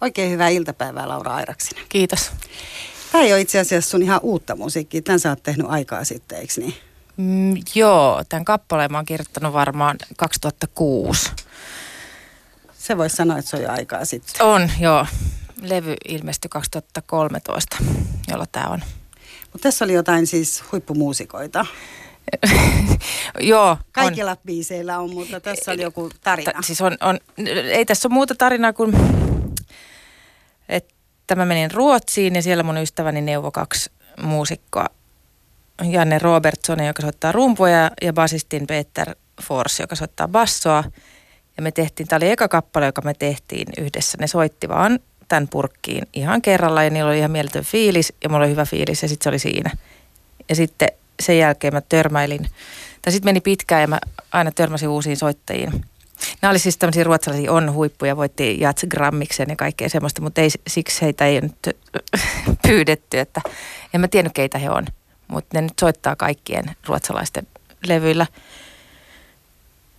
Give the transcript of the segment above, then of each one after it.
Oikein hyvää iltapäivää Laura Airaksinen. Kiitos. Tämä ei ole itse asiassa sun ihan uutta musiikkia. Tämän sä oot tehnyt aikaa sitten, eikö niin? Mm, joo, tämän kappaleen mä oon kirjoittanut varmaan 2006. Se voisi sanoa, että se on jo aikaa sitten. On, joo. Levy ilmestyi 2013, jolla tämä on. Mutta tässä oli jotain siis huippumuusikoita. joo. Kaikilla on. biiseillä on, mutta tässä oli joku tarina. Ta- siis on, on, ei tässä ole muuta tarinaa kuin että mä menin Ruotsiin ja siellä mun ystäväni neuvo kaksi muusikkoa. Janne Robertson, joka soittaa rumpuja ja basistin Peter Force, joka soittaa bassoa. Ja me tehtiin, tämä oli eka kappale, joka me tehtiin yhdessä. Ne soitti vaan tämän purkkiin ihan kerralla ja niillä oli ihan mieletön fiilis ja mulla oli hyvä fiilis ja sitten se oli siinä. Ja sitten sen jälkeen mä törmäilin, tai sitten meni pitkään ja mä aina törmäsin uusiin soittajiin. Nämä oli siis tämmöisiä ruotsalaisia on-huippuja, voitti Jats Grammiksen ja kaikkea semmoista, mutta ei, siksi heitä ei nyt pyydetty, että en mä tiennyt keitä he on. Mutta ne nyt soittaa kaikkien ruotsalaisten levyillä.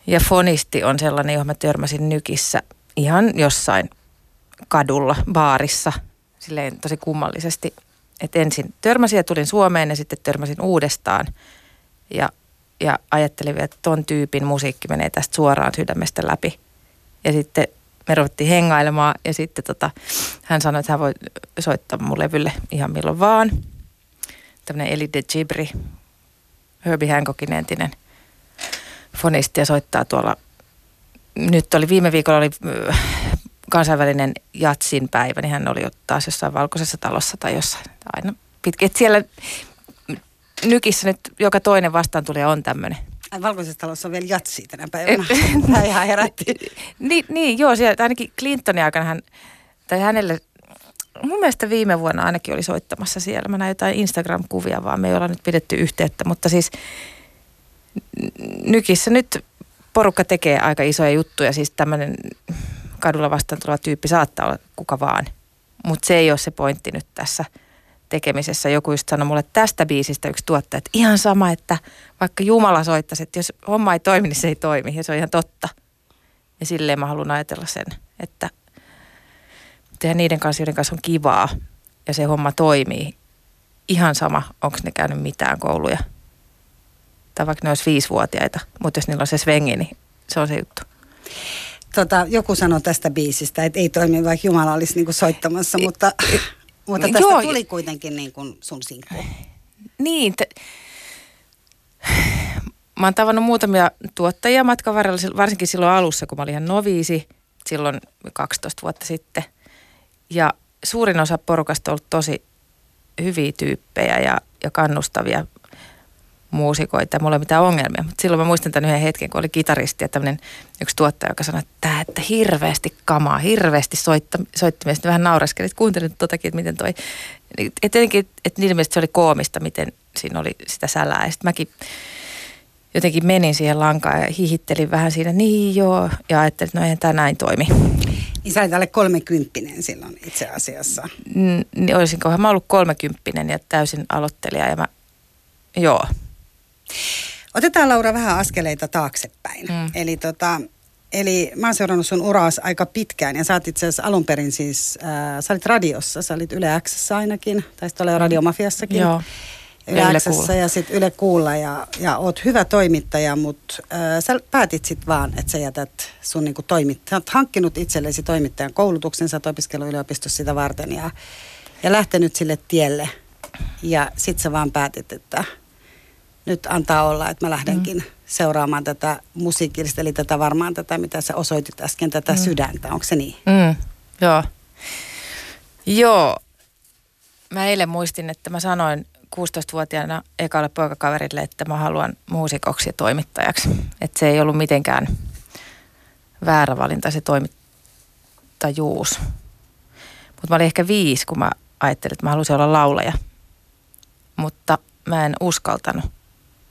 Ja fonisti on sellainen, johon mä törmäsin nykissä ihan jossain kadulla, baarissa, silleen tosi kummallisesti. Että ensin törmäsin ja tulin Suomeen ja sitten törmäsin uudestaan. Ja ja ajattelin, että ton tyypin musiikki menee tästä suoraan sydämestä läpi. Ja sitten me ruvettiin hengailemaan ja sitten tota, hän sanoi, että hän voi soittaa mun levylle ihan milloin vaan. Tämmöinen Eli de Gibri, Herbie Hancockin entinen fonisti ja soittaa tuolla. Nyt oli viime viikolla oli kansainvälinen Jatsin päivä, niin hän oli taas jossain valkoisessa talossa tai jossain aina pitkin. Siellä nykissä nyt joka toinen vastaan tulee on tämmöinen. Valkoisessa talossa on vielä jatsi tänä päivänä. Tämä ihan herätti. niin, niin, joo, siellä, ainakin Clintonin aikana hän, tai hänelle, mun mielestä viime vuonna ainakin oli soittamassa siellä. Mä näin jotain Instagram-kuvia, vaan me ei olla nyt pidetty yhteyttä, mutta siis nykissä nyt porukka tekee aika isoja juttuja, siis tämmöinen kadulla vastaan tuleva tyyppi saattaa olla kuka vaan, mutta se ei ole se pointti nyt tässä – tekemisessä joku just sanoi mulle tästä biisistä yksi tuottaja, että ihan sama, että vaikka Jumala soittaisi, että jos homma ei toimi, niin se ei toimi ja se on ihan totta. Ja silleen mä haluan ajatella sen, että tehdä niiden kanssa, joiden kanssa on kivaa ja se homma toimii. Ihan sama, onko ne käynyt mitään kouluja. Tai vaikka ne olisi viisivuotiaita, mutta jos niillä on se svengi, niin se on se juttu. Tota, joku sanoi tästä biisistä, että ei toimi, vaikka Jumala olisi niinku soittamassa, mutta mutta tästä Joo. tuli kuitenkin niin kuin sun sinkku. Niin. Te... Mä oon tavannut muutamia tuottajia matkan varrella, varsinkin silloin alussa, kun mä olin ihan noviisi, silloin 12 vuotta sitten. Ja suurin osa porukasta on ollut tosi hyviä tyyppejä ja, ja kannustavia muusikoita, mulla ei ole mitään ongelmia. Mutta silloin mä muistan tämän yhden hetken, kun oli kitaristi ja tämmöinen yksi tuottaja, joka sanoi, että, että hirveästi kamaa, hirveästi soitta, soittimia. Sitten vähän naureskeli, että kuuntelin totakin, että miten toi, että jotenkin, että niiden mielestä se oli koomista, miten siinä oli sitä sälää. Ja sitten mäkin jotenkin menin siihen lankaan ja hihittelin vähän siinä, niin joo, ja ajattelin, että no eihän tämä näin toimi. Niin sä olit alle kolmekymppinen silloin itse asiassa. N- niin olisinkohan mä ollut kolmekymppinen ja täysin aloittelija ja mä, joo, Otetaan Laura vähän askeleita taaksepäin. Mm. Eli tota, Eli mä oon seurannut sun uraas aika pitkään ja sä oot itse asiassa alun perin siis, äh, sä olit radiossa, sä olit Yle X ainakin, tai sitten ole Radiomafiassakin. Joo. Yle, Yle ja sitten Yle Kuulla ja, ja oot hyvä toimittaja, mutta äh, sä päätit sitten vaan, että sä jätät sun niinku toimittajan. Sä oot hankkinut itsellesi toimittajan koulutuksen, sä oot opiskellut yliopistossa sitä varten ja, ja lähtenyt sille tielle. Ja sitten sä vaan päätit, että nyt antaa olla, että mä lähdenkin mm. seuraamaan tätä musiikillista, eli tätä varmaan tätä, mitä sä osoitit äsken, tätä mm. sydäntä. Onko se niin? Mm. Joo. Joo. Mä eilen muistin, että mä sanoin 16-vuotiaana ekalle poikakaverille, että mä haluan muusikoksi ja toimittajaksi. Että se ei ollut mitenkään väärä valinta se toimittajuus. Mutta mä olin ehkä viisi, kun mä ajattelin, että mä halusin olla laulaja. Mutta mä en uskaltanut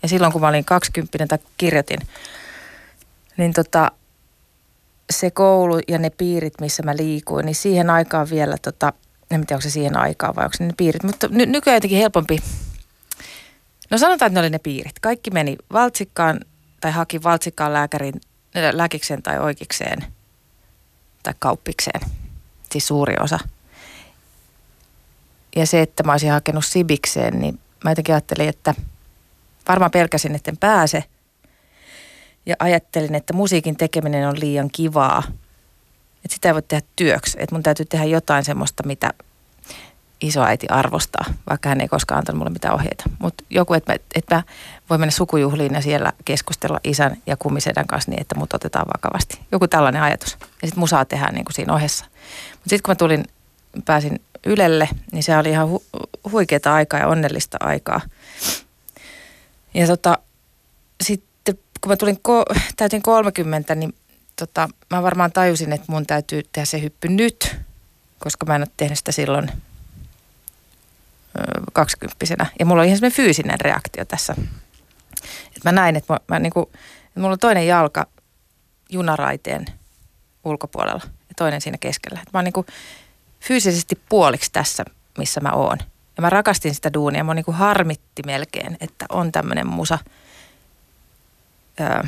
ja silloin kun mä olin 20 tai kirjoitin, niin tota, se koulu ja ne piirit, missä mä liikuin, niin siihen aikaan vielä, tota, en tiedä onko se siihen aikaan vai onko se ne piirit, mutta ny- nykyään jotenkin helpompi. No sanotaan, että ne oli ne piirit. Kaikki meni valtsikkaan tai haki valtsikkaan lääkärin, lääkikseen tai oikeikseen tai kauppikseen. oikeasti suuri osa. Ja se, että mä olisin hakenut Sibikseen, niin mä jotenkin ajattelin, että varmaan pelkäsin, että en pääse. Ja ajattelin, että musiikin tekeminen on liian kivaa. Että sitä ei voi tehdä työksi. Että mun täytyy tehdä jotain semmoista, mitä isoäiti arvostaa, vaikka hän ei koskaan antanut mulle mitään ohjeita. Mutta joku, että mä, että mä voin mennä sukujuhliin ja siellä keskustella isän ja kummisedän kanssa niin, että mut otetaan vakavasti. Joku tällainen ajatus. Ja sitten musaa tehdään niin kuin siinä ohessa. Mutta sitten kun mä tulin, pääsin Ylelle, niin se oli ihan hu- huikeaa aikaa ja onnellista aikaa. Ja tota, sitten kun mä tulin, ko- täytin 30, niin tota, mä varmaan tajusin, että mun täytyy tehdä se hyppy nyt, koska mä en ole tehnyt sitä silloin kaksikymppisenä. Ja mulla oli ihan semmoinen fyysinen reaktio tässä. Et mä näin, että, mä, mä niinku, että mulla on toinen jalka junaraiteen ulkopuolella ja toinen siinä keskellä. Et mä oon niinku fyysisesti puoliksi tässä, missä mä oon. Ja mä rakastin sitä duunia. Mä niinku harmitti melkein, että on tämmöinen musa. Öö,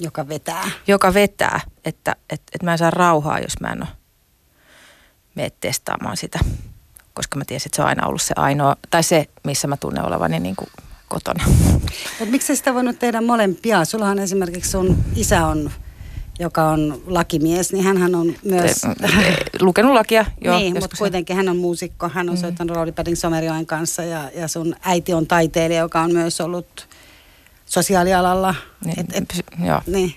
joka vetää. Joka vetää, että et, et mä en saa rauhaa, jos mä en ole mene testaamaan sitä koska mä tiesin, että se on aina ollut se ainoa, tai se, missä mä tunnen olevani niin kuin kotona. Mutta miksi sitä voinut tehdä molempia? Sullahan esimerkiksi sun isä on joka on lakimies, niin hän on myös... Lukenut lakia, joo. Niin, mutta kuitenkin hän on muusikko. Hän on mm. soittanut roolipädin Somerjoen kanssa ja, ja sun äiti on taiteilija, joka on myös ollut sosiaalialalla. Niin, et, et, joo. Niin.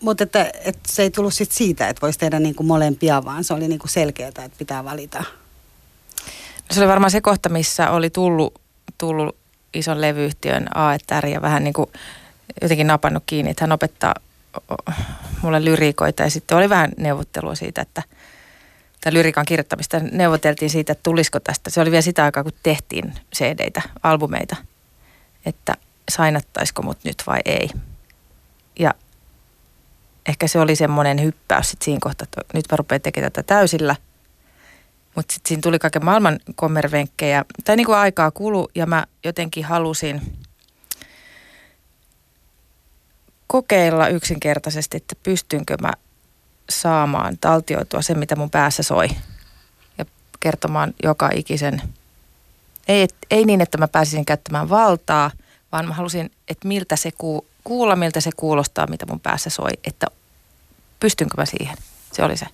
Mutta että, että se ei tullut sit siitä, että voisi tehdä niinku molempia, vaan se oli niinku selkeää, että pitää valita se oli varmaan se kohta, missä oli tullut, tullut ison levyyhtiön A&R ja vähän niin kuin jotenkin napannut kiinni, että hän opettaa mulle lyriikoita ja sitten oli vähän neuvottelua siitä, että tai lyrikan kirjoittamista neuvoteltiin siitä, että tulisiko tästä. Se oli vielä sitä aikaa, kun tehtiin CD-tä, albumeita, että sainattaisiko mut nyt vai ei. Ja ehkä se oli semmoinen hyppäys sitten siinä kohtaa, että nyt mä rupean tekemään tätä täysillä – mutta sitten siinä tuli kaiken maailman kommervenkkejä. Tai niin kuin aikaa kulu ja mä jotenkin halusin kokeilla yksinkertaisesti, että pystynkö mä saamaan taltioitua sen, mitä mun päässä soi. Ja kertomaan joka ikisen. Ei, et, ei niin, että mä pääsisin käyttämään valtaa, vaan mä halusin, että miltä se ku, kuulla, miltä se kuulostaa, mitä mun päässä soi. Että pystynkö mä siihen. Se oli se.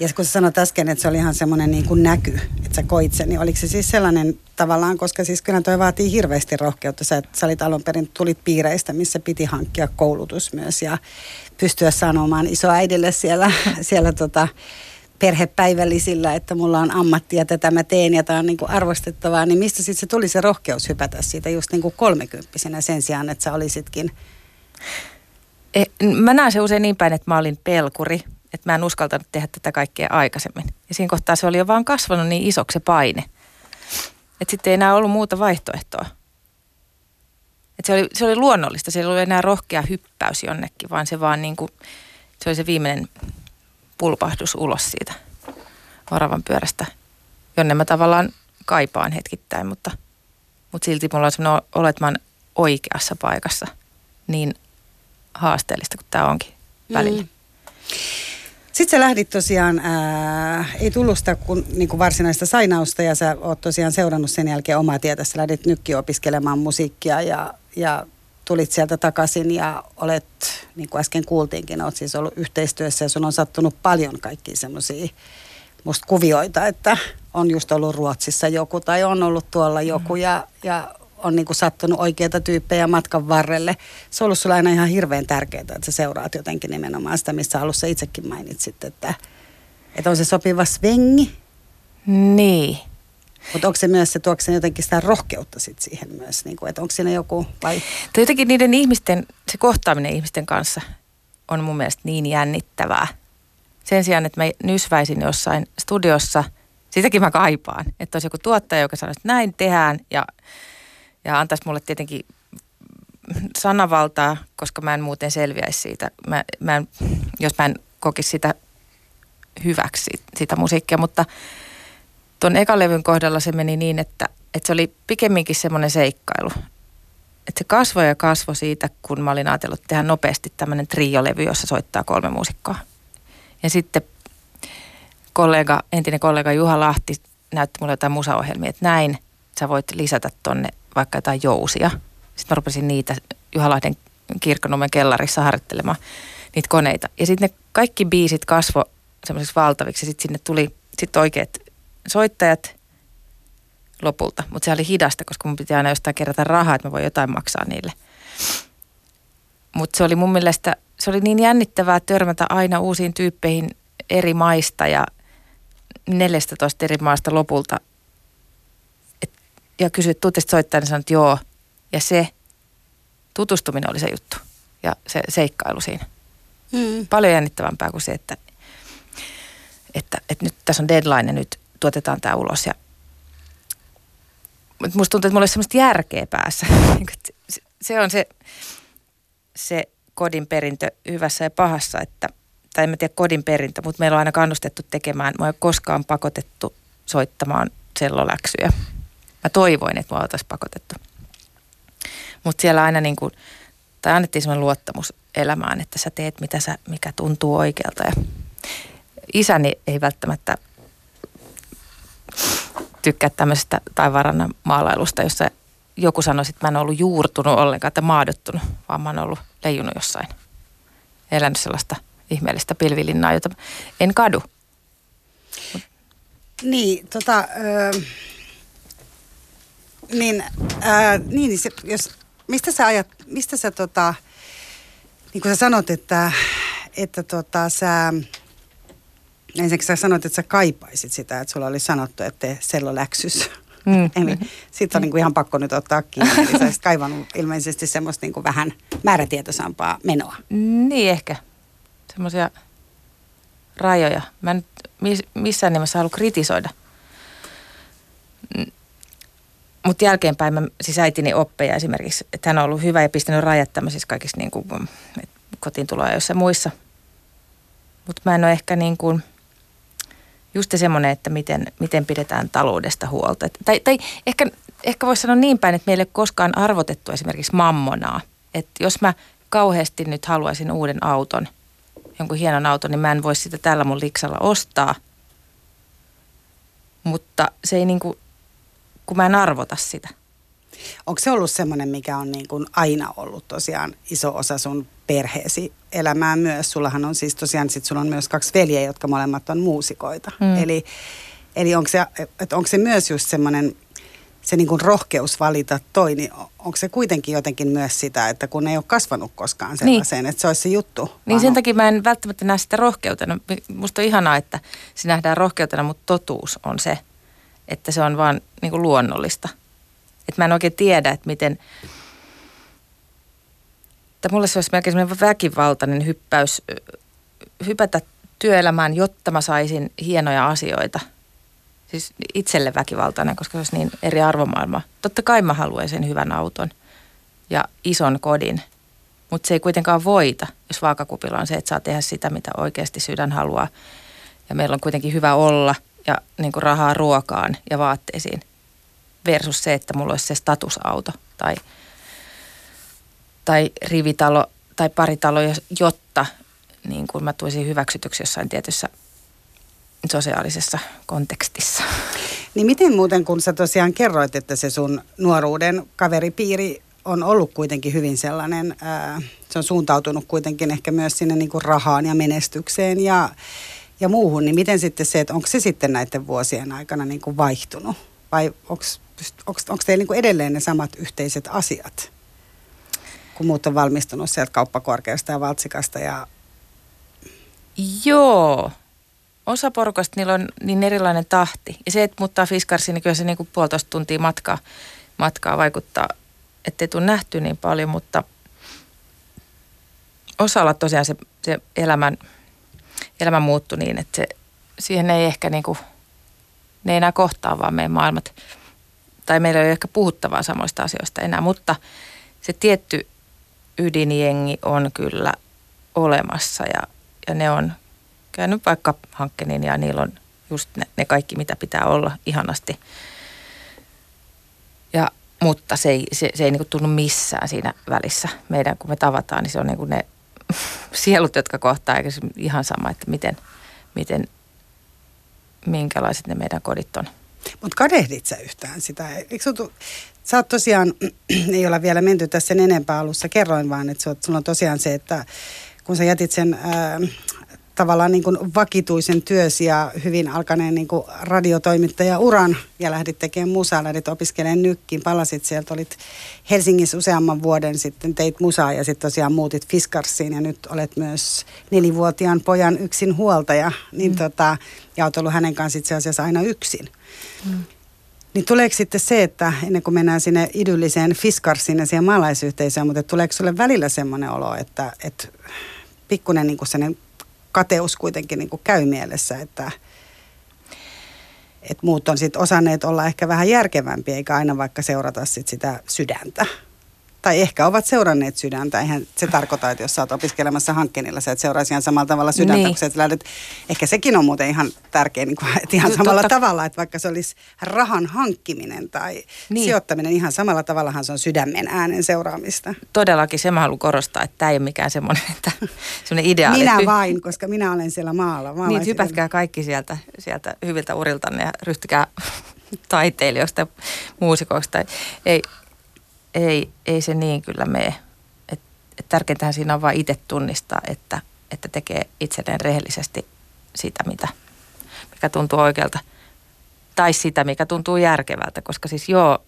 Ja kun sä sanoit äsken, että se oli ihan semmoinen niin kuin näky, että sä koit sen, niin oliko se siis sellainen tavallaan, koska siis kyllä toi vaatii hirveästi rohkeutta. Sä, sä olit alun perin, tulit piireistä, missä piti hankkia koulutus myös ja pystyä sanomaan isoäidille siellä, siellä tota, perhepäivällisillä, että mulla on ammatti ja tätä mä teen ja tämä on niin kuin arvostettavaa, niin mistä sitten se tuli se rohkeus hypätä siitä just niin kuin kolmekymppisenä sen sijaan, että sä olisitkin? Eh, mä näen se usein niin päin, että mä olin pelkuri että mä en uskaltanut tehdä tätä kaikkea aikaisemmin. Ja siinä kohtaa se oli jo vaan kasvanut niin isoksi se paine, että sitten ei enää ollut muuta vaihtoehtoa. Et se, oli, se oli luonnollista, se ei ollut enää rohkea hyppäys jonnekin, vaan se vaan niin kuin, se oli se viimeinen pulpahdus ulos siitä varavan pyörästä, jonne mä tavallaan kaipaan hetkittäin, mutta, mutta silti mulla on sellainen oon oikeassa paikassa niin haasteellista kuin tämä onkin välillä. Mm. Sitten sä lähdit tosiaan, ää, ei tullut sitä kun, niin kuin varsinaista sainausta ja sä oot tosiaan seurannut sen jälkeen omaa tietä. Sä lähdit nykki opiskelemaan musiikkia ja, ja tulit sieltä takaisin ja olet, niin kuin äsken kuultiinkin, olet siis ollut yhteistyössä ja sun on sattunut paljon kaikkia semmoisia musta kuvioita, että on just ollut Ruotsissa joku tai on ollut tuolla joku mm. ja, ja on niin kuin sattunut oikeita tyyppejä matkan varrelle. Se on ollut sulla aina ihan hirveän tärkeää, että sä seuraat jotenkin nimenomaan sitä, missä alussa itsekin mainitsit, että, että on se sopiva svengi. Niin. Mutta onko se myös se, tuokse jotenkin sitä rohkeutta sit siihen myös, niin kuin, että onko siinä joku vai? Tai jotenkin niiden ihmisten, se kohtaaminen ihmisten kanssa on mun mielestä niin jännittävää. Sen sijaan, että mä nysväisin jossain studiossa, sitäkin mä kaipaan, että olisi joku tuottaja, joka sanoo, että näin tehdään ja ja antaisi mulle tietenkin sanavaltaa, koska mä en muuten selviäisi siitä. Mä, mä en, jos mä en kokisi sitä hyväksi, sitä musiikkia, mutta tuon ekalevyn kohdalla se meni niin, että, että se oli pikemminkin semmoinen seikkailu. Että se kasvoi ja kasvoi siitä, kun mä olin ajatellut tehdä nopeasti tämmöinen triolevy, jossa soittaa kolme muusikkoa. Ja sitten kollega, entinen kollega Juha Lahti näytti mulle jotain musaohjelmia, että näin sä voit lisätä tonne vaikka jotain jousia. Sitten mä rupesin niitä Juhalahden kirkkonummen kellarissa harjoittelemaan niitä koneita. Ja sitten ne kaikki biisit kasvo semmoisiksi valtaviksi. Sitten sinne tuli sitten oikeat soittajat lopulta. Mutta se oli hidasta, koska mun piti aina jostain kerätä rahaa, että mä voin jotain maksaa niille. Mutta se oli mun mielestä, se oli niin jännittävää törmätä aina uusiin tyyppeihin eri maista ja 14 eri maasta lopulta. Ja kysyit, tuutteko soittaa, niin sanoit, että joo. Ja se tutustuminen oli se juttu ja se seikkailu siinä. Mm. Paljon jännittävämpää kuin se, että, että, että nyt tässä on deadline ja nyt tuotetaan tämä ulos. Ja, mutta musta tuntuu, että mulla olisi semmoista järkeä päässä. se on se, se kodin perintö hyvässä ja pahassa, että, tai en mä tiedä kodin perintö, mutta meillä on aina kannustettu tekemään, mä ole koskaan pakotettu soittamaan selloläksyjä. Mä toivoin, että mä oltaisiin pakotettu. Mutta siellä aina niin kuin, tai annettiin semmoinen luottamus elämään, että sä teet mitä sä, mikä tuntuu oikealta. Ja isäni ei välttämättä tykkää tämmöisestä taivarannan maalailusta, jossa joku sanoisi, että mä en ollut juurtunut ollenkaan, että maadottunut, vaan mä oon ollut leijunut jossain. Elänyt sellaista ihmeellistä pilvilinnaa, jota en kadu. Niin, tota, niin, äh, niin se, jos, mistä sä ajat, mistä sä tota, niin kuin sä sanot, että, että tota, sä, ensinnäkin sä sanot, että sä kaipaisit sitä, että sulla oli sanottu, että tee selloläksys. Mm. Eli sitten on niin kuin ihan pakko nyt ottaa kiinni. Eli sä olisit kaivannut ilmeisesti semmoista niin kuin vähän määrätietoisampaa menoa. Niin ehkä. Semmoisia rajoja. Mä en missään nimessä halua kritisoida. Mutta jälkeenpäin mä, siis äitini oppeja esimerkiksi, että hän on ollut hyvä ja pistänyt rajat tämmöisissä kaikissa niin kuin, kotiin tuloa ja muissa. Mutta mä en ole ehkä niin kuin, just semmoinen, että miten, miten pidetään taloudesta huolta. Et, tai, tai ehkä, ehkä voisi sanoa niin päin, että meille ei ole koskaan arvotettu esimerkiksi mammonaa. Että jos mä kauheasti nyt haluaisin uuden auton, jonkun hienon auton, niin mä en voi sitä tällä mun liksalla ostaa. Mutta se ei niin kuin, kun mä en arvota sitä. Onko se ollut semmoinen, mikä on niin kuin aina ollut tosiaan iso osa sun perheesi elämää myös? Sullahan on siis tosiaan, sit sulla on myös kaksi veljeä, jotka molemmat on muusikoita. Mm. Eli, eli onko se, onko se myös just semmoinen se niin kuin rohkeus valita toi, niin onko se kuitenkin jotenkin myös sitä, että kun ei ole kasvanut koskaan sellaiseen, niin. että se olisi se juttu? Niin sen takia mä en välttämättä näe sitä rohkeutena. Musta on ihanaa, että se nähdään rohkeutena, mutta totuus on se, että se on vaan niin kuin luonnollista. Että mä en oikein tiedä, että miten, että mulle se olisi melkein semmoinen väkivaltainen hyppäys, hypätä työelämään, jotta mä saisin hienoja asioita. Siis itselle väkivaltainen, koska se olisi niin eri arvomaailma. Totta kai mä haluaisin hyvän auton ja ison kodin, mutta se ei kuitenkaan voita, jos vaakakupilla on se, että saa tehdä sitä, mitä oikeasti sydän haluaa. Ja meillä on kuitenkin hyvä olla – ja niin kuin rahaa ruokaan ja vaatteisiin versus se, että mulla olisi se statusauto tai, tai rivitalo tai paritalo, jotta niin kuin mä tuisin hyväksytyksi jossain tietyssä sosiaalisessa kontekstissa. Niin miten muuten, kun sä tosiaan kerroit, että se sun nuoruuden kaveripiiri on ollut kuitenkin hyvin sellainen, ää, se on suuntautunut kuitenkin ehkä myös sinne niin kuin rahaan ja menestykseen ja ja muuhun, niin miten sitten se, että onko se sitten näiden vuosien aikana niin kuin vaihtunut? Vai onko teillä niin kuin edelleen ne samat yhteiset asiat, kun muut on valmistunut sieltä kauppakorkeasta ja valtsikasta? Ja... Joo. Osa porukasta niillä on niin erilainen tahti. Ja se, että muuttaa Fiskarsiin, niin kyllä se niin kuin puolitoista tuntia matkaa, matkaa vaikuttaa, ettei tule nähty niin paljon, mutta osalla tosiaan se, se elämän – elämä muuttui niin, että se, siihen ei ehkä niin kuin, ne ei enää kohtaa vaan meidän maailmat. Tai meillä ei ehkä puhuttavaa samoista asioista enää, mutta se tietty ydinjengi on kyllä olemassa ja, ja ne on käynyt vaikka hankkeen ja niillä on just ne, ne kaikki, mitä pitää olla ihanasti. Ja, mutta se ei, se, se ei niin tunnu missään siinä välissä. Meidän kun me tavataan, niin se on niin ne sielut, jotka kohtaa, eikä se ihan sama, että miten, miten minkälaiset ne meidän kodit on. Mutta kadehdit sä yhtään sitä? Eikö sutu, sä oot tosiaan, ei olla vielä menty tässä sen enempää alussa, kerroin vaan, että sulla on tosiaan se, että kun sä jätit sen ää, tavallaan niin kuin vakituisen työsi ja hyvin alkaneen niin kuin radiotoimittaja uran ja lähdit tekemään musaa, lähdit opiskelemaan nykkiin, palasit sieltä, olit Helsingissä useamman vuoden sitten, teit musaa ja sitten tosiaan muutit Fiskarsiin ja nyt olet myös nelivuotiaan pojan yksin huoltaja, niin mm. tota, ja olet ollut hänen kanssa itse asiassa aina yksin. Mm. Niin tuleeko sitten se, että ennen kuin mennään sinne idylliseen Fiskarsiin ja siihen maalaisyhteisöön, mutta tuleeko sulle välillä semmoinen olo, että, että pikkuinen niin kuin kateus kuitenkin niin kuin käy mielessä, että, että muut on sitten osanneet olla ehkä vähän järkevämpiä, eikä aina vaikka seurata sit sitä sydäntä tai ehkä ovat seuranneet sydäntä. Eihän se tarkoita, että jos sä oot opiskelemassa hankkeenilla, sä et seuraisi ihan samalla tavalla sydäntä, niin. kun sä lähdet. Ehkä sekin on muuten ihan tärkeä, niin kuin, että ihan samalla Totta. tavalla, että vaikka se olisi rahan hankkiminen tai niin. sijoittaminen, ihan samalla tavallahan se on sydämen äänen seuraamista. Todellakin, se mä haluan korostaa, että tämä ei ole mikään semmoinen, että semmoinen ideaali. Minä vain, koska minä olen siellä maalla. Niin, hypätkää kaikki sieltä, sieltä hyviltä uriltanne ja ryhtykää taiteilijoista ja muusikoista. Ei, ei, ei se niin kyllä mene. Et, et tärkeintähän siinä on vain itse tunnistaa, että, että tekee itselleen rehellisesti sitä, mitä, mikä tuntuu oikealta. Tai sitä, mikä tuntuu järkevältä, koska siis joo,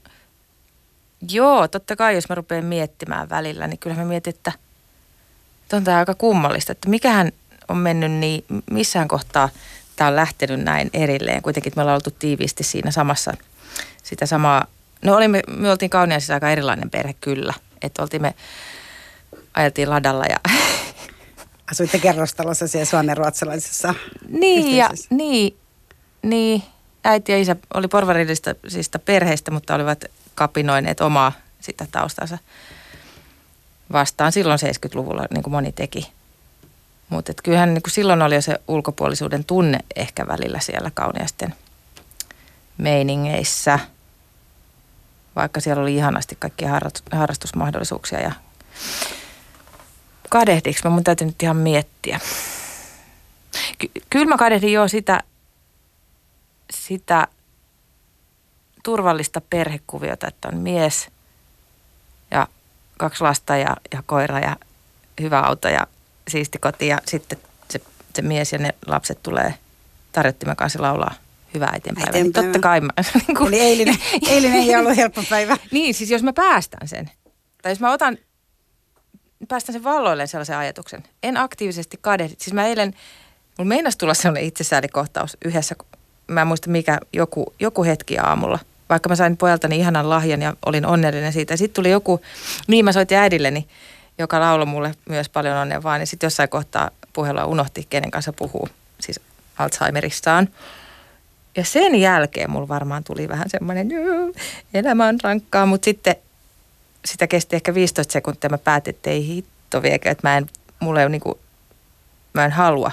joo, totta kai jos mä rupean miettimään välillä, niin kyllä mä mietin, että, että on tämä aika kummallista, että mikähän on mennyt niin, missään kohtaa tämä on lähtenyt näin erilleen. Kuitenkin me ollaan oltu tiiviisti siinä samassa, sitä samaa No olimme, me oltiin Kauniaisissa aika erilainen perhe kyllä. Että oltiin me, ajeltiin ladalla ja... Asuitte kerrostalossa siellä suomen ruotsalaisessa Niin ja niin, niin, äiti ja isä oli porvarillisista perheistä, mutta olivat kapinoineet omaa sitä taustansa vastaan silloin 70-luvulla, niin kuin moni teki. Mutta kyllähän niin kuin silloin oli jo se ulkopuolisuuden tunne ehkä välillä siellä kauniaisten meiningeissä – vaikka siellä oli ihanasti kaikkia harrastusmahdollisuuksia ja kadehdiks mä, mun täytyy nyt ihan miettiä. Ky- kyllä mä kadehdin jo sitä, sitä turvallista perhekuviota, että on mies ja kaksi lasta ja, ja koira ja hyvä auto ja siisti koti ja sitten se, se mies ja ne lapset tulee tarjottimen kanssa laulaa – hyvää äitienpäivää. Niin totta kai mä... niin kuin, Eli eilinen, eilinen ei ollut helppo päivä. niin, siis jos mä päästän sen, tai jos mä otan, päästän sen valloilleen sellaisen ajatuksen. En aktiivisesti kadehdi. Siis mä eilen, mulla meinasi tulla sellainen itsesäälikohtaus yhdessä, mä en muista mikä, joku, joku hetki aamulla. Vaikka mä sain pojaltani ihanan lahjan ja olin onnellinen siitä. Sitten tuli joku, niin mä soitin äidilleni, joka lauloi mulle myös paljon onnea vaan. Ja sitten jossain kohtaa puhelua unohti, kenen kanssa puhuu, siis Alzheimeristaan. Ja sen jälkeen mulla varmaan tuli vähän semmoinen, elämä on rankkaa, mutta sitten sitä kesti ehkä 15 sekuntia. Mä päätin, että ei hitto viekö, että mä en, mulla ei ole niin kuin, mä en halua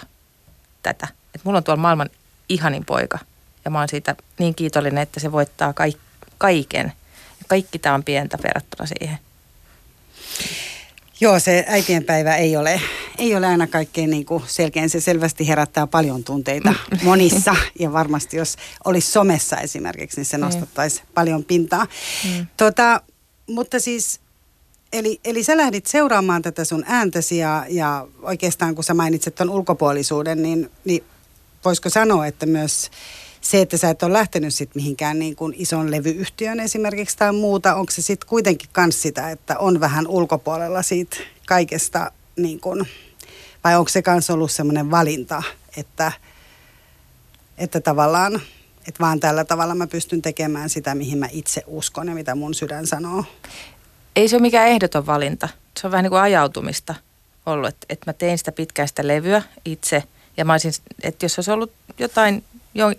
tätä. Että mulla on tuolla maailman ihanin poika ja mä oon siitä niin kiitollinen, että se voittaa kaik, kaiken. Ja kaikki tämä on pientä verrattuna siihen. Joo, se äitienpäivä ei ole, ei ole aina kaikkein niin kuin selkeän. Se selvästi herättää paljon tunteita monissa. Ja varmasti jos olisi somessa esimerkiksi, niin se mm. nostattaisi mm. paljon pintaa. Mm. Tota, mutta siis, eli, eli sä lähdit seuraamaan tätä sun ääntäsi ja, ja oikeastaan kun sä mainitset ton ulkopuolisuuden, niin, niin voisiko sanoa, että myös se, että sä et ole lähtenyt sit mihinkään niin kuin ison levyyhtiön esimerkiksi tai muuta, onko se sitten kuitenkin kans sitä, että on vähän ulkopuolella siitä kaikesta niin kuin, vai onko se kans ollut semmoinen valinta, että, että tavallaan, että vaan tällä tavalla mä pystyn tekemään sitä, mihin mä itse uskon ja mitä mun sydän sanoo? Ei se ole mikään ehdoton valinta. Se on vähän niin kuin ajautumista ollut, että, että mä tein sitä pitkään sitä levyä itse ja mä olisin, että jos olisi ollut jotain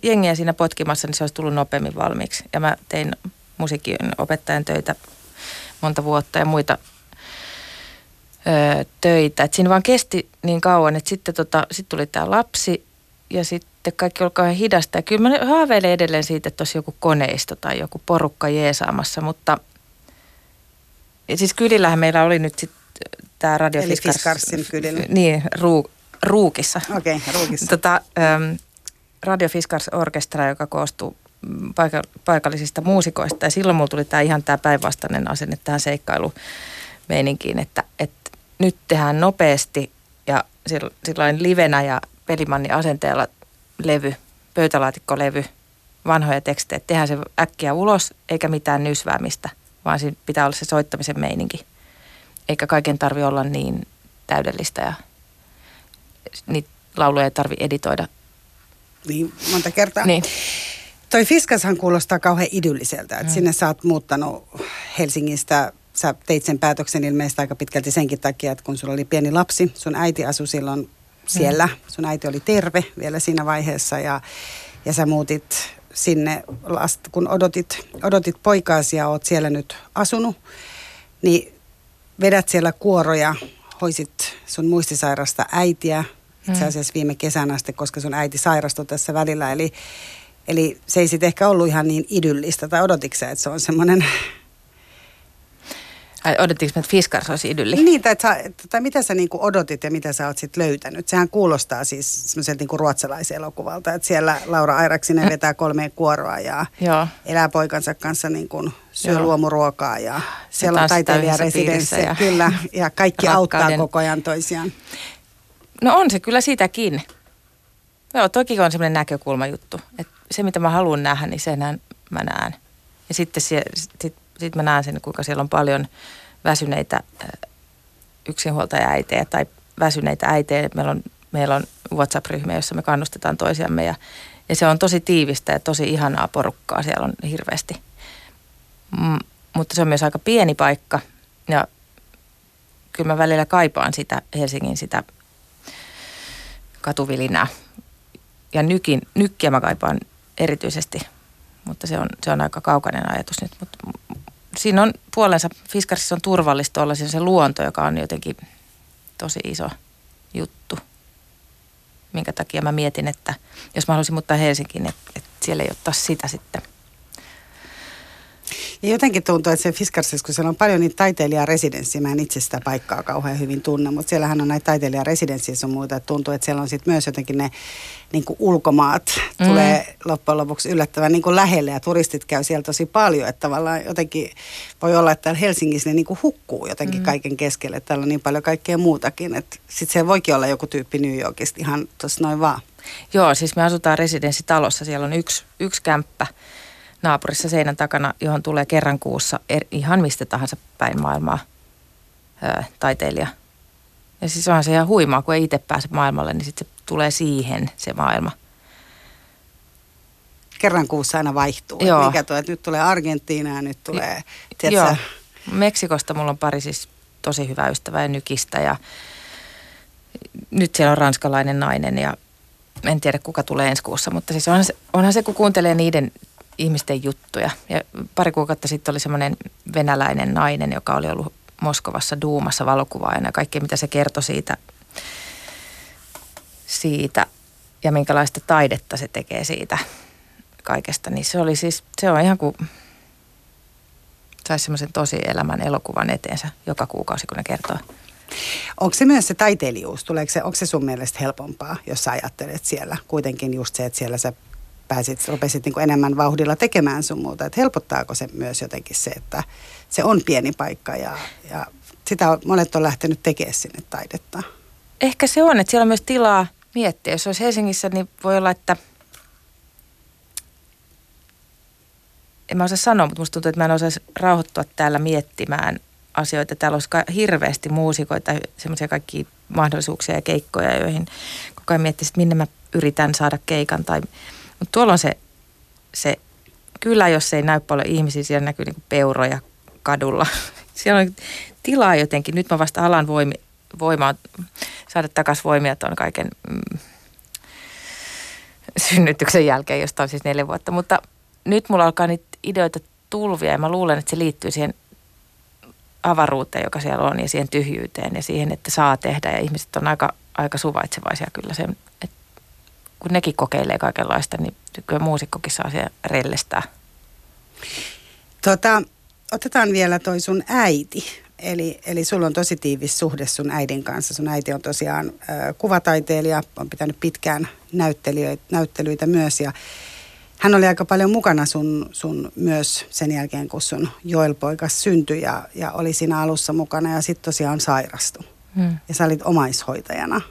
jengiä siinä potkimassa, niin se olisi tullut nopeammin valmiiksi. Ja mä tein musiikin opettajan töitä monta vuotta ja muita ö, töitä. Et siinä vaan kesti niin kauan, että sitten tota, sit tuli tämä lapsi ja sitten kaikki oli kauhean hidasta. Ja kyllä mä haaveilen edelleen siitä, että olisi joku koneisto tai joku porukka jeesaamassa, mutta ja siis kylillähän meillä oli nyt sit tämä Radio Eli Fiskarsin kylillä. Niin, ruu, Ruukissa. Okei, okay, Ruukissa. Tota, ähm, Radio Fiskars Orkestra, joka koostuu paikallisista muusikoista. Ja silloin mulla tuli tämä ihan tämä päinvastainen asenne tähän seikkailumeininkiin, että, että nyt tehdään nopeasti ja silloin livenä ja pelimanni asenteella levy, pöytälaatikkolevy, vanhoja tekstejä. Tehdään se äkkiä ulos, eikä mitään nysväämistä, vaan siinä pitää olla se soittamisen meininki. Eikä kaiken tarvi olla niin täydellistä ja niitä lauluja ei tarvi editoida. Niin, monta kertaa. Niin. Toi Fiskashan kuulostaa kauhean idylliseltä, että mm. sinne sä oot muuttanut Helsingistä sä teit sen päätöksen ilmeisesti aika pitkälti senkin takia, että kun sulla oli pieni lapsi, sun äiti asui silloin siellä. Mm. Sun äiti oli terve vielä siinä vaiheessa ja, ja sä muutit sinne, kun odotit, odotit poikaasi ja oot siellä nyt asunut, niin vedät siellä kuoroja, hoisit sun muistisairasta äitiä, itse mm. asiassa viime kesänä asti, koska sun äiti sairastui tässä välillä. Eli, eli se ei sitten ehkä ollut ihan niin idyllistä, tai odotitko että se on semmoinen Odottiko me, että Fiskars olisi idylli? Niin, tai, sä, tai mitä sä niinku odotit ja mitä sä oot sitten löytänyt. Sehän kuulostaa siis semmoiselta niinku ruotsalaiselokuvalta, että siellä Laura Airaksinen vetää kolme kuoroa ja Joo. elää poikansa kanssa niinku syö Joo. luomuruokaa ja siellä on taiteilijaresidenssi. Ja kyllä, ja kaikki rakkauden. auttaa koko ajan toisiaan. No on se kyllä sitäkin. Joo, toki on semmoinen näkökulmajuttu, että se mitä mä haluan nähdä, niin sen mä näen. Ja sitten se, sit sitten mä näen sen, kuinka siellä on paljon väsyneitä yksinhuoltaja-äitejä tai väsyneitä äitejä. Meillä on, meillä on WhatsApp-ryhmä, jossa me kannustetaan toisiamme ja, ja se on tosi tiivistä ja tosi ihanaa porukkaa. Siellä on hirveästi. Mm, mutta se on myös aika pieni paikka ja kyllä mä välillä kaipaan sitä Helsingin sitä katuvilinää. Ja nykin, nykkiä mä kaipaan erityisesti, mutta se on, se on aika kaukainen ajatus nyt. Mutta siinä on puolensa, Fiskarsissa on turvallista olla se luonto, joka on jotenkin tosi iso juttu. Minkä takia mä mietin, että jos mä haluaisin muuttaa Helsinkiin, että, että siellä ei ole sitä sitten – ja jotenkin tuntuu, että se Fiskarsissa, kun siellä on paljon niitä taiteilijaresidenssiä, mä en itse sitä paikkaa kauhean hyvin tunne, mutta siellähän on näitä taiteilijaresidenssiä ja muuta, että tuntuu, että siellä on sitten myös jotenkin ne niin kuin ulkomaat mm. tulee loppujen lopuksi yllättävän niin kuin lähelle ja turistit käy siellä tosi paljon, että tavallaan jotenkin voi olla, että täällä Helsingissä ne niin kuin hukkuu jotenkin mm. kaiken keskelle, että täällä on niin paljon kaikkea muutakin, että sitten se voikin olla joku tyyppi New Yorkista ihan tuossa noin vaan. Joo, siis me asutaan residenssitalossa, siellä on yksi, yksi kämppä, naapurissa seinän takana, johon tulee kerran kuussa er, ihan mistä tahansa päin maailmaa ää, taiteilija. Ja siis onhan se ihan huimaa, kun ei itse pääse maailmalle, niin sitten se tulee siihen se maailma. Kerran kuussa aina vaihtuu. Joo. Mikä tuo, että nyt tulee Argentiina ja nyt tulee, tiedätkö? Joo. Meksikosta mulla on pari siis tosi hyvä ystävä ja nykistä ja nyt siellä on ranskalainen nainen ja en tiedä kuka tulee ensi kuussa, mutta siis onhan se, onhan se kun kuuntelee niiden ihmisten juttuja. Ja pari kuukautta sitten oli semmoinen venäläinen nainen, joka oli ollut Moskovassa Duumassa valokuvaajana ja kaikkea, mitä se kertoi siitä, siitä ja minkälaista taidetta se tekee siitä kaikesta. Niin se oli siis, se on ihan kuin saisi semmoisen tosi elämän elokuvan eteensä joka kuukausi, kun ne kertoo. Onko se myös se taiteilijuus, tuleeko se, onko se sun mielestä helpompaa, jos sä ajattelet siellä kuitenkin just se, että siellä sä pääsit, rupesit niin kuin enemmän vauhdilla tekemään sun muuta. Että helpottaako se myös jotenkin se, että se on pieni paikka ja, ja sitä on, monet on lähtenyt tekemään sinne taidetta. Ehkä se on, että siellä on myös tilaa miettiä. Jos olisi Helsingissä, niin voi olla, että en mä osaa sanoa, mutta musta tuntuu, että mä en osaisi rauhoittua täällä miettimään asioita. Täällä olisi hirveästi muusikoita, semmoisia kaikki mahdollisuuksia ja keikkoja, joihin koko ajan miettisit, minne mä yritän saada keikan tai mutta tuolla on se, se kylä, jos ei näy paljon ihmisiä, siellä näkyy niin peuroja kadulla. Siellä on tilaa jotenkin. Nyt mä vasta alan voimi, voimaa, saada takaisin voimia tuon kaiken mm, synnytyksen jälkeen, josta on siis neljä vuotta. Mutta nyt mulla alkaa niitä ideoita tulvia ja mä luulen, että se liittyy siihen avaruuteen, joka siellä on ja siihen tyhjyyteen ja siihen, että saa tehdä ja ihmiset on aika, aika suvaitsevaisia kyllä sen, että kun nekin kokeilee kaikenlaista, niin kyllä muusikkokin saa siellä rellestää. Tota, otetaan vielä toi sun äiti. Eli, eli sulla on tosi tiivis suhde sun äidin kanssa. Sun äiti on tosiaan ö, kuvataiteilija, on pitänyt pitkään näyttelyitä myös ja hän oli aika paljon mukana sun, sun myös sen jälkeen, kun sun Joel-poikas syntyi ja, ja oli siinä alussa mukana ja sitten tosiaan sairastui. Hmm. Ja sä olit omaishoitajana.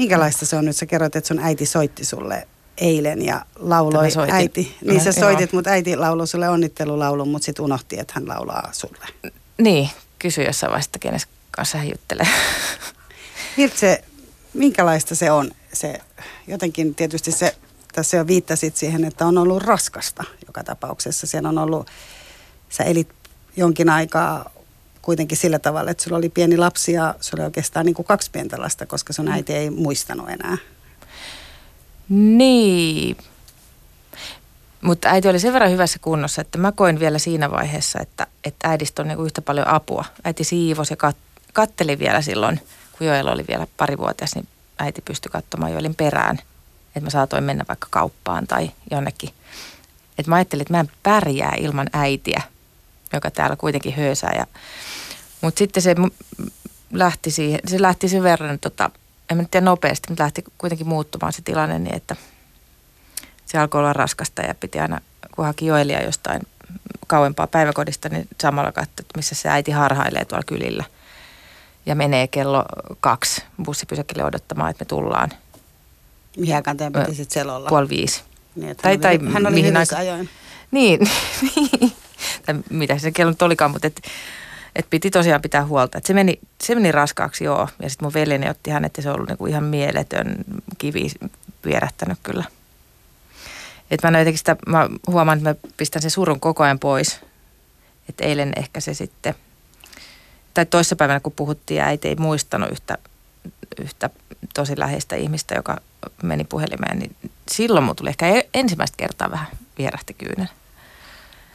Minkälaista se on nyt? Sä kerroit, että sun äiti soitti sulle eilen ja lauloi äiti. Niin no, sä soitit, mutta äiti lauloi sulle onnittelulaulun, mutta sitten unohti, että hän laulaa sulle. Niin, kysyi jossain vaiheessa, kenen kanssa hän juttelee. Miltä se, minkälaista se on? Se, jotenkin tietysti se, tässä jo viittasit siihen, että on ollut raskasta joka tapauksessa. Siellä on ollut, sä elit jonkin aikaa kuitenkin sillä tavalla, että sulla oli pieni lapsi ja sulla oli oikeastaan niin kuin kaksi pientä lasta, koska sun äiti ei muistanut enää. Niin. Mutta äiti oli sen verran hyvässä kunnossa, että mä koin vielä siinä vaiheessa, että, että äidistä on niinku yhtä paljon apua. Äiti siivosi ja kat, katteli vielä silloin, kun Joel oli vielä parivuotias, niin äiti pystyi katsomaan Joelin perään. Että mä saatoin mennä vaikka kauppaan tai jonnekin. Että mä ajattelin, että mä en pärjää ilman äitiä, joka täällä kuitenkin höysää. Ja, mutta sitten se lähti siihen, se lähti sen verran tota, en mä tiedä nopeasti, mutta lähti kuitenkin muuttumaan se tilanne niin, että se alkoi olla raskasta ja piti aina, kun haki Joelia jostain kauempaa päiväkodista, niin samalla katsoa, että missä se äiti harhailee tuolla kylillä. Ja menee kello kaksi bussipysäkille odottamaan, että me tullaan. Mihin aikaan teidän piti sitten selolla? Puoli viisi. Niin, tai, hän, tai oli, hän oli mihin aika... ajoin. Niin, niin. Tai mitä se kello nyt olikaan, mutta et, et piti tosiaan pitää huolta. Et se, meni, se meni raskaaksi joo. Ja sitten mun veljeni otti hän, että se on ollut niinku ihan mieletön kivi vierähtänyt kyllä. Et mä sitä, mä huomaan, että mä pistän sen surun koko ajan pois. Että eilen ehkä se sitten, tai toissapäivänä kun puhuttiin ja äiti ei muistanut yhtä, yhtä tosi läheistä ihmistä, joka meni puhelimeen, niin silloin mun tuli ehkä e-, ensimmäistä kertaa vähän vierähti kyynel.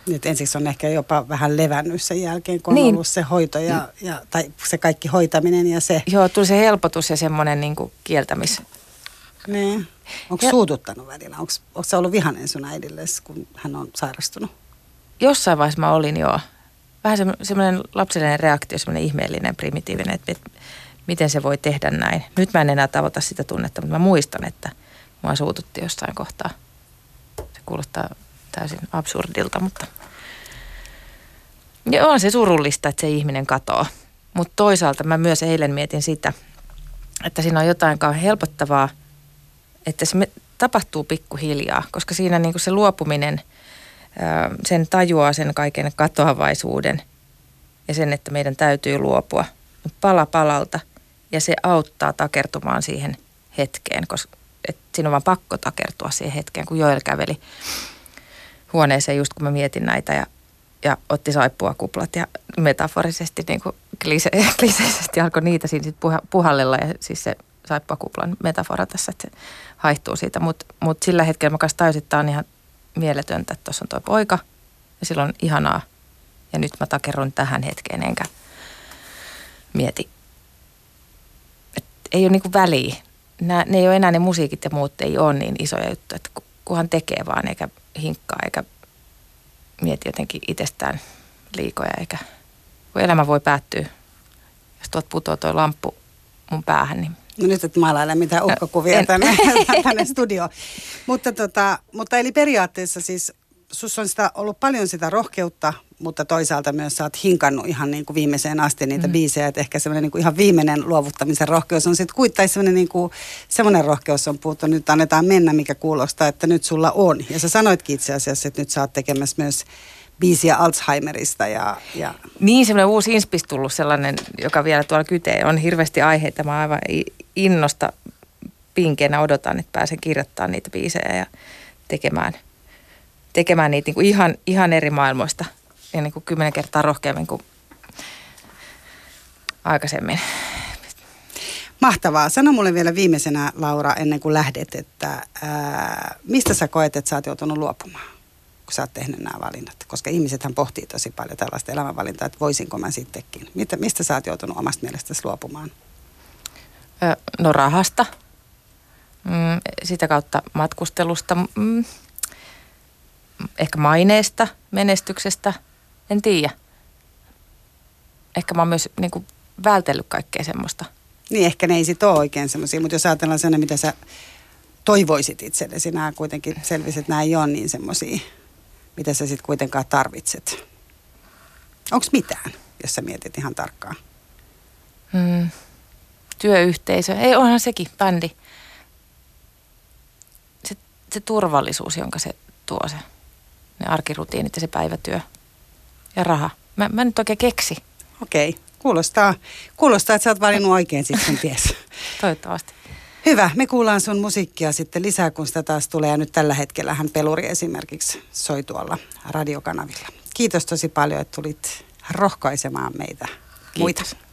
Nyt ensiksi on ehkä jopa vähän levännyt sen jälkeen, kun on niin. ollut se hoito ja, ja, tai se kaikki hoitaminen ja se. Joo, tuli se helpotus ja semmoinen niin kuin kieltämis. Niin. Onko ja... suututtanut välillä? Onko, se ollut vihanen sun äidille, kun hän on sairastunut? Jossain vaiheessa mä olin joo. Vähän semmoinen lapsellinen reaktio, semmoinen ihmeellinen, primitiivinen, että, että miten se voi tehdä näin. Nyt mä en enää tavoita sitä tunnetta, mutta mä muistan, että mua suututti jossain kohtaa. Se kuulostaa täysin absurdilta, mutta ja on se surullista, että se ihminen katoaa. Mutta toisaalta mä myös eilen mietin sitä, että siinä on jotain helpottavaa, että se tapahtuu pikkuhiljaa, koska siinä niin se luopuminen, sen tajuaa sen kaiken katoavaisuuden ja sen, että meidän täytyy luopua pala palalta ja se auttaa takertumaan siihen hetkeen, koska et siinä on vaan pakko takertua siihen hetkeen, kun Joel käveli huoneeseen just kun mä mietin näitä ja, ja otti saippua kuplat ja metaforisesti niin kuin klise, kliseisesti alkoi niitä siinä sit puha, puhallella ja siis se saippua kuplan metafora tässä, että se haihtuu siitä, mutta mut sillä hetkellä mä kanssa täysin, että on ihan mieletöntä, että tuossa on toi poika ja silloin ihanaa ja nyt mä takerrun tähän hetkeen enkä mieti, että ei ole niinku väliä. Nää, ne ei ole enää ne musiikit ja muut ei ole niin isoja juttuja, että kunhan tekee vaan eikä hinkkaa eikä mieti jotenkin itsestään liikoja eikä kun elämä voi päättyä, jos tuot putoaa tuo lamppu mun päähän, niin No nyt et maalaile mitään uhkakuvia no, tänne, tänne studioon. Mutta, tota, mutta eli periaatteessa siis sus on sitä, ollut paljon sitä rohkeutta, mutta toisaalta myös sä oot hinkannut ihan niin kuin viimeiseen asti niitä mm. biisejä, että ehkä semmoinen niin kuin ihan viimeinen luovuttamisen rohkeus on sitten kuitenkin semmoinen niin kuin, semmoinen rohkeus on puhuttu, nyt annetaan mennä, mikä kuulostaa, että nyt sulla on. Ja sä sanoitkin itse asiassa, että nyt sä oot tekemässä myös biisiä Alzheimerista. Ja, ja... Niin, semmoinen uusi inspis tullut sellainen, joka vielä tuolla kytee. On hirveästi aiheita. Mä aivan innosta pinkeenä odotan, että pääsen kirjoittamaan niitä biisejä ja tekemään, tekemään niitä niin kuin ihan, ihan eri maailmoista ja niin kuin kymmenen kertaa rohkeammin kuin aikaisemmin. Mahtavaa. Sano mulle vielä viimeisenä, Laura, ennen kuin lähdet, että ää, mistä sä koet, että sä oot joutunut luopumaan, kun sä oot tehnyt nämä valinnat? Koska ihmisethän pohtii tosi paljon tällaista elämänvalintaa, että voisinko mä sittenkin. Mitä, mistä sä oot joutunut omasta mielestäsi luopumaan? No rahasta, mm, sitä kautta matkustelusta, mm, ehkä maineesta, menestyksestä – en tiedä. ehkä mä oon myös niin kuin vältellyt kaikkea semmoista. Niin, ehkä ne ei sit ole oikein semmoisia, mutta jos ajatellaan sellainen, mitä sä toivoisit itsellesi, nämä kuitenkin selvisit, että nämä ei ole niin semmoisia, mitä sä sitten kuitenkaan tarvitset. Onko mitään, jos sä mietit ihan tarkkaan? Hmm. Työyhteisö. Ei, onhan sekin bändi. Se, se turvallisuus, jonka se tuo se. Ne arkirutiinit ja se päivätyö. Ja raha. Mä, mä nyt oikein keksi. Okei. Okay. Kuulostaa, kuulostaa, että sä oot valinnut oikein sitten ties. Toivottavasti. Hyvä, me kuullaan sun musiikkia sitten lisää, kun sitä taas tulee. Ja nyt tällä hetkellä hän peluri esimerkiksi soi tuolla radiokanavilla. Kiitos tosi paljon, että tulit rohkaisemaan meitä Kiitos. muita.